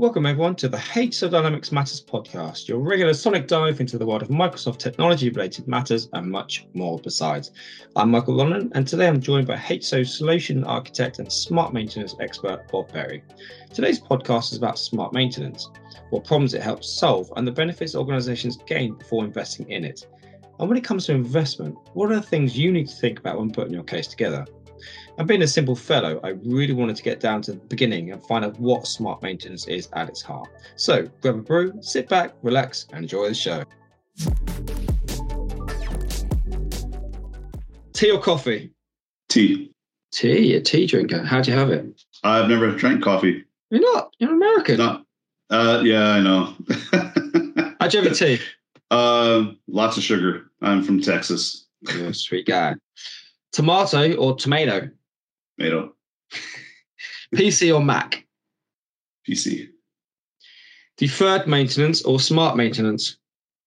Welcome, everyone, to the HSO Dynamics Matters podcast, your regular sonic dive into the world of Microsoft technology related matters and much more besides. I'm Michael London, and today I'm joined by HSO solution architect and smart maintenance expert Bob Perry. Today's podcast is about smart maintenance, what problems it helps solve, and the benefits organizations gain before investing in it. And when it comes to investment, what are the things you need to think about when putting your case together? And being a simple fellow, I really wanted to get down to the beginning and find out what smart maintenance is at its heart. So grab a brew, sit back, relax, and enjoy the show. Tea or coffee? Tea. Tea, a tea drinker. How'd you have it? I've never drank coffee. You're not. You're American. No. Uh, yeah, I know. How'd you have a tea? Uh, lots of sugar. I'm from Texas. You're a sweet guy. Tomato or tomato? Tomato. PC or Mac? PC. Deferred maintenance or smart maintenance?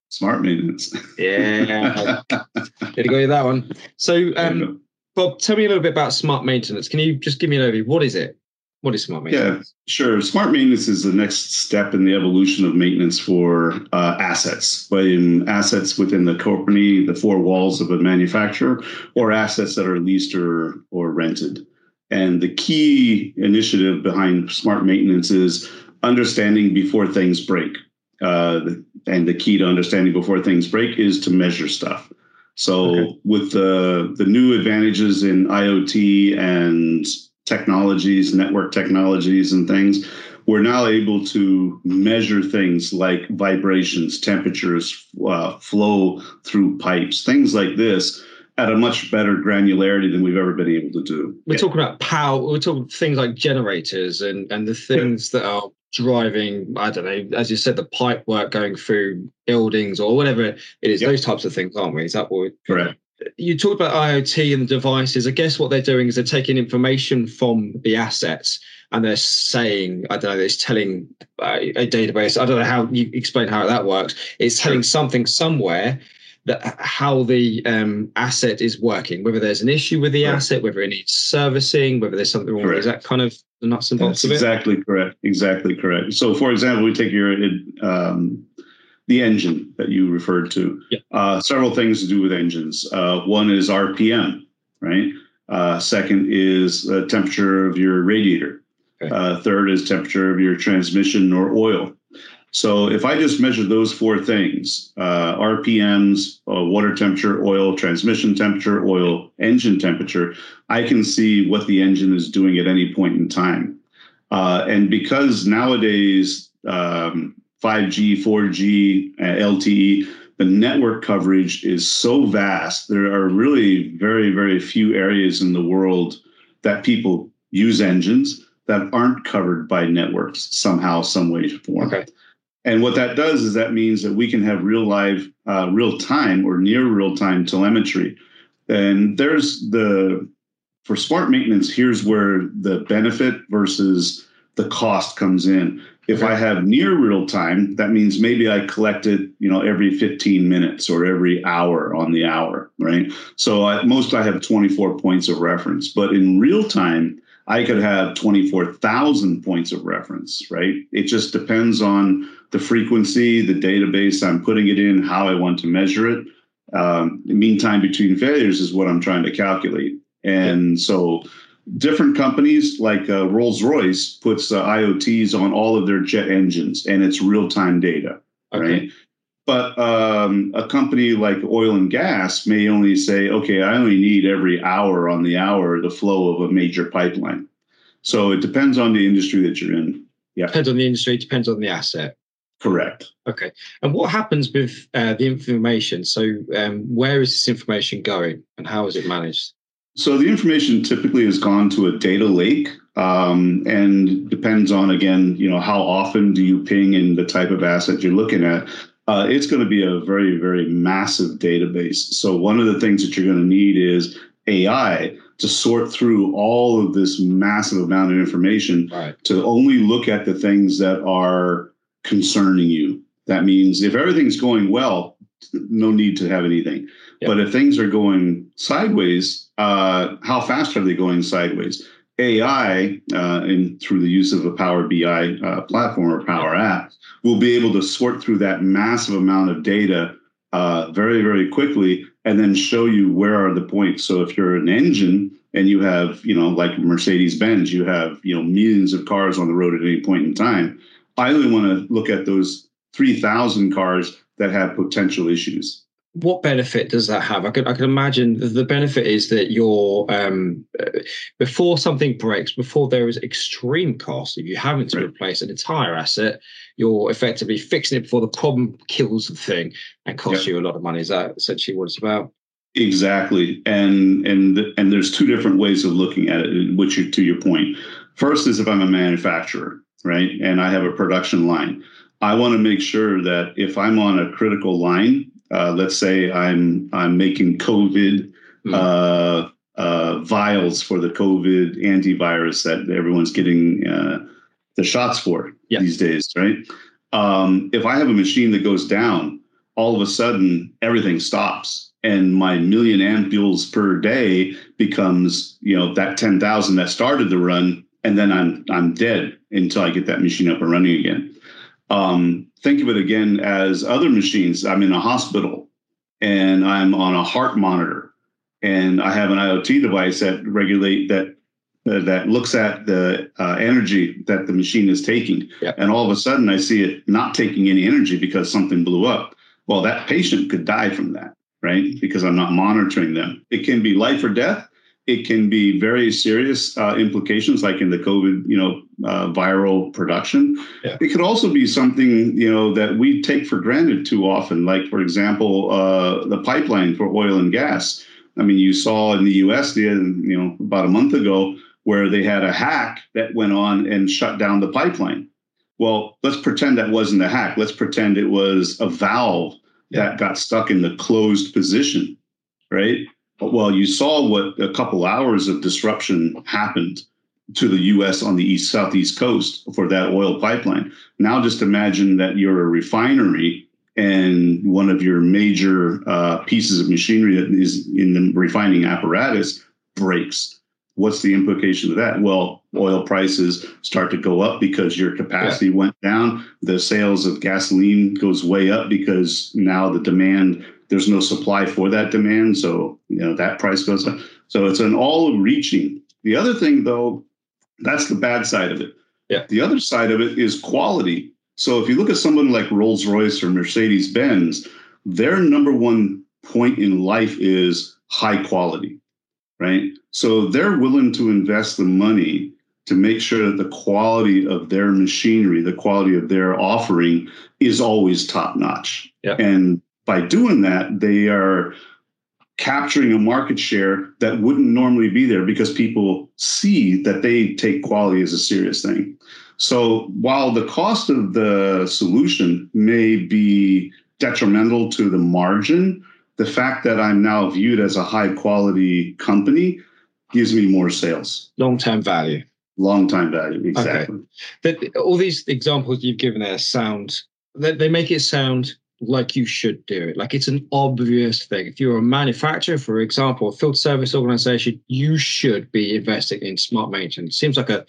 Smart maintenance. Yeah. Did go with that one. So, um, Bob, tell me a little bit about smart maintenance. Can you just give me an overview? What is it? What is smart maintenance? Yeah, sure. Smart maintenance is the next step in the evolution of maintenance for uh, assets, but in assets within the company, the four walls of a manufacturer, or assets that are leased or, or rented. And the key initiative behind smart maintenance is understanding before things break. Uh, and the key to understanding before things break is to measure stuff. So okay. with the the new advantages in IoT and technologies, network technologies, and things, we're now able to measure things like vibrations, temperatures, uh, flow through pipes, things like this at a much better granularity than we've ever been able to do. We're yeah. talking about power. We're talking things like generators and and the things yeah. that are driving. I don't know, as you said, the pipe work going through buildings or whatever it is. Those types of things, aren't we? Is that what? We're, Correct you talked about IoT and the devices. I guess what they're doing is they're taking information from the assets and they're saying, I don't know, it's telling uh, a database. I don't know how you explain how that works. It's telling something somewhere that how the um, asset is working, whether there's an issue with the right. asset, whether it needs servicing, whether there's something wrong. Correct. Is that kind of the nuts and bolts That's of it? Exactly correct. Exactly correct. So, for example, we take your um, the engine that you referred to. Yeah. Uh, several things to do with engines. Uh, one is RPM, right? Uh, second is the temperature of your radiator. Okay. Uh, third is temperature of your transmission or oil. So if I just measure those four things, uh, RPMs, uh, water temperature, oil, transmission temperature, oil, engine temperature, I can see what the engine is doing at any point in time. and because nowadays um, 5G, 4G, uh, LTE, the network coverage is so vast. There are really very, very few areas in the world that people use engines that aren't covered by networks somehow, some way, form. Okay. And what that does is that means that we can have real live, uh, real time or near real time telemetry. And there's the, for smart maintenance, here's where the benefit versus the cost comes in. If okay. I have near real time, that means maybe I collect it, you know, every 15 minutes or every hour on the hour, right? So at most I have 24 points of reference, but in real time, I could have 24,000 points of reference, right? It just depends on the frequency, the database I'm putting it in, how I want to measure it. Um, the mean time between failures is what I'm trying to calculate. And yeah. so different companies like uh, Rolls Royce puts uh, IoTs on all of their jet engines, and it's real time data, okay. right? But um, a company like oil and gas may only say, okay, I only need every hour on the hour the flow of a major pipeline. So it depends on the industry that you're in. Yeah, depends on the industry, depends on the asset. Correct. Okay. And what happens with uh, the information? So, um, where is this information going, and how is it managed? So the information typically has gone to a data lake, um, and depends on again, you know, how often do you ping and the type of asset you're looking at. Uh, it's going to be a very, very massive database. So one of the things that you're going to need is AI to sort through all of this massive amount of information right. to only look at the things that are concerning you. That means if everything's going well, no need to have anything. Yep. But if things are going sideways, uh, how fast are they going sideways? AI, uh, and through the use of a Power BI uh, platform or Power App, will be able to sort through that massive amount of data uh, very, very quickly and then show you where are the points. So if you're an engine and you have, you know, like Mercedes Benz, you have, you know, millions of cars on the road at any point in time. I only want to look at those 3,000 cars that have potential issues what benefit does that have? I could I could imagine the benefit is that you're um, before something breaks, before there is extreme cost, if you haven't to right. replace an entire asset, you're effectively fixing it before the problem kills the thing and costs you a lot of money. Is that essentially what it's about? Exactly, and and and there's two different ways of looking at it. Which, to your point, first is if I'm a manufacturer, right, and I have a production line, I want to make sure that if I'm on a critical line uh, let's say I'm I'm making COVID mm. uh, uh, vials for the COVID antivirus that everyone's getting uh, the shots for yeah. these days, right? Um, if I have a machine that goes down, all of a sudden everything stops, and my million ampules per day becomes you know that ten thousand that started the run, and then I'm I'm dead until I get that machine up and running again. Um, think of it again as other machines. I'm in a hospital and I'm on a heart monitor and I have an IoT device that regulate that uh, that looks at the uh, energy that the machine is taking. Yep. And all of a sudden I see it not taking any energy because something blew up. Well, that patient could die from that, right? Because I'm not monitoring them. It can be life or death it can be very serious uh, implications, like in the COVID, you know, uh, viral production. Yeah. It could also be something, you know, that we take for granted too often, like, for example, uh, the pipeline for oil and gas. I mean, you saw in the U.S. the you know about a month ago where they had a hack that went on and shut down the pipeline. Well, let's pretend that wasn't a hack. Let's pretend it was a valve yeah. that got stuck in the closed position, right? Well, you saw what a couple hours of disruption happened to the U.S. on the east southeast coast for that oil pipeline. Now, just imagine that you're a refinery and one of your major uh, pieces of machinery that is in the refining apparatus breaks. What's the implication of that? Well, oil prices start to go up because your capacity yeah. went down. The sales of gasoline goes way up because now the demand there's no supply for that demand. So, you know, that price goes up. So it's an all reaching. The other thing, though, that's the bad side of it. Yeah. The other side of it is quality. So if you look at someone like Rolls Royce or Mercedes Benz, their number one point in life is high quality, right? So they're willing to invest the money to make sure that the quality of their machinery, the quality of their offering is always top notch. Yeah. And by doing that, they are capturing a market share that wouldn't normally be there because people see that they take quality as a serious thing. So while the cost of the solution may be detrimental to the margin, the fact that I'm now viewed as a high quality company gives me more sales. Long term value. Long time value, exactly. Okay. all these examples you've given there sound, they, they make it sound like you should do it. Like it's an obvious thing. If you're a manufacturer, for example, a field service organization, you should be investing in smart maintenance. Seems like a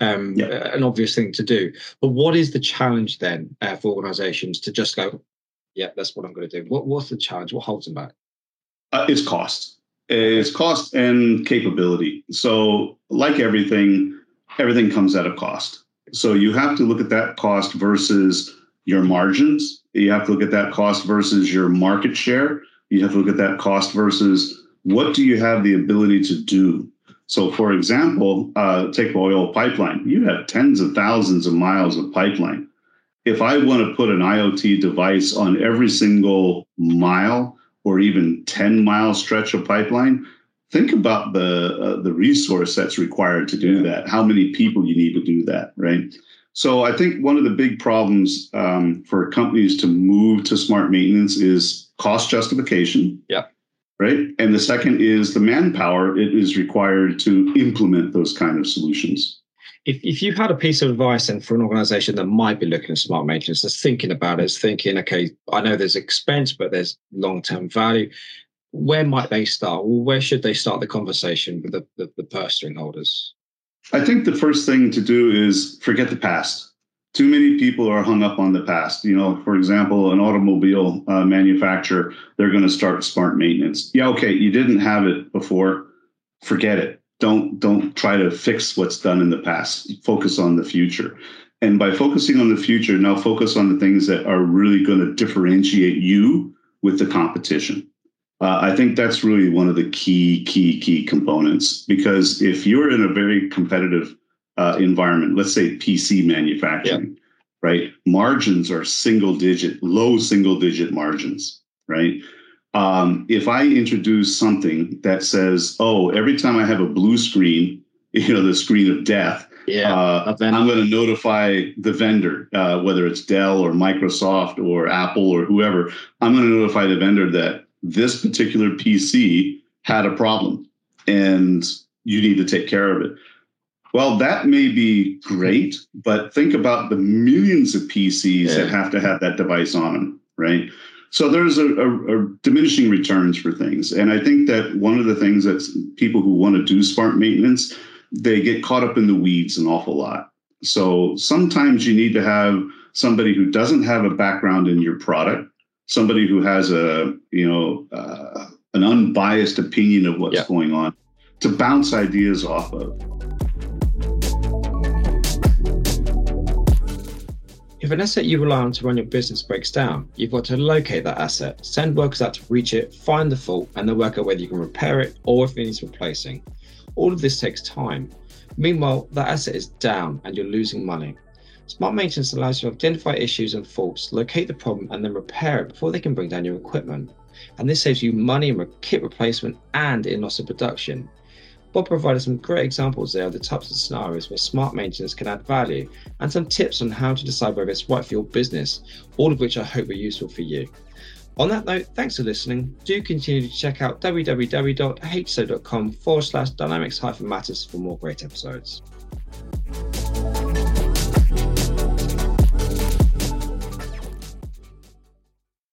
um, yeah. an obvious thing to do. But what is the challenge then uh, for organizations to just go, yeah, that's what I'm going to do? What, what's the challenge? What holds them back? Uh, it's cost. It's cost and capability. So, like everything, everything comes at a cost. So you have to look at that cost versus your margins. You have to look at that cost versus your market share. You have to look at that cost versus what do you have the ability to do. So, for example, uh, take oil pipeline. You have tens of thousands of miles of pipeline. If I want to put an IoT device on every single mile or even 10 mile stretch of pipeline, think about the uh, the resource that's required to do that. How many people you need to do that, right? So I think one of the big problems um, for companies to move to smart maintenance is cost justification. Yeah. Right. And the second is the manpower it is required to implement those kind of solutions. If, if you had a piece of advice and for an organization that might be looking at smart maintenance, that's thinking about it, is thinking, okay, I know there's expense, but there's long term value. Where might they start? Well, where should they start the conversation with the, the, the purse string holders? I think the first thing to do is forget the past. Too many people are hung up on the past. You know, for example, an automobile uh, manufacturer, they're going to start smart maintenance. Yeah, okay, you didn't have it before. Forget it. Don't don't try to fix what's done in the past. Focus on the future. And by focusing on the future, now focus on the things that are really going to differentiate you with the competition. Uh, I think that's really one of the key, key, key components because if you're in a very competitive uh, environment, let's say PC manufacturing, yeah. right? Margins are single digit, low single digit margins, right? Um, if I introduce something that says, oh, every time I have a blue screen, you know, the screen of death, yeah, uh, I'm going to notify the vendor, uh, whether it's Dell or Microsoft or Apple or whoever. I'm going to notify the vendor that this particular PC had a problem and you need to take care of it. Well, that may be great, but think about the millions of PCs yeah. that have to have that device on them, right? So there's a, a, a, diminishing returns for things. And I think that one of the things that people who want to do smart maintenance, they get caught up in the weeds an awful lot. So sometimes you need to have somebody who doesn't have a background in your product somebody who has a you know uh, an unbiased opinion of what's yeah. going on to bounce ideas off of. If an asset you rely on to run your business breaks down, you've got to locate that asset, send workers out to reach it, find the fault, and then work out whether you can repair it or if it needs replacing. All of this takes time. Meanwhile, that asset is down and you're losing money. Smart maintenance allows you to identify issues and faults, locate the problem, and then repair it before they can bring down your equipment. And this saves you money in kit replacement and in loss of production. Bob provided some great examples there of the types of scenarios where smart maintenance can add value and some tips on how to decide whether it's right for your business, all of which I hope are useful for you. On that note, thanks for listening. Do continue to check out www.hso.com forward slash dynamics matters for more great episodes.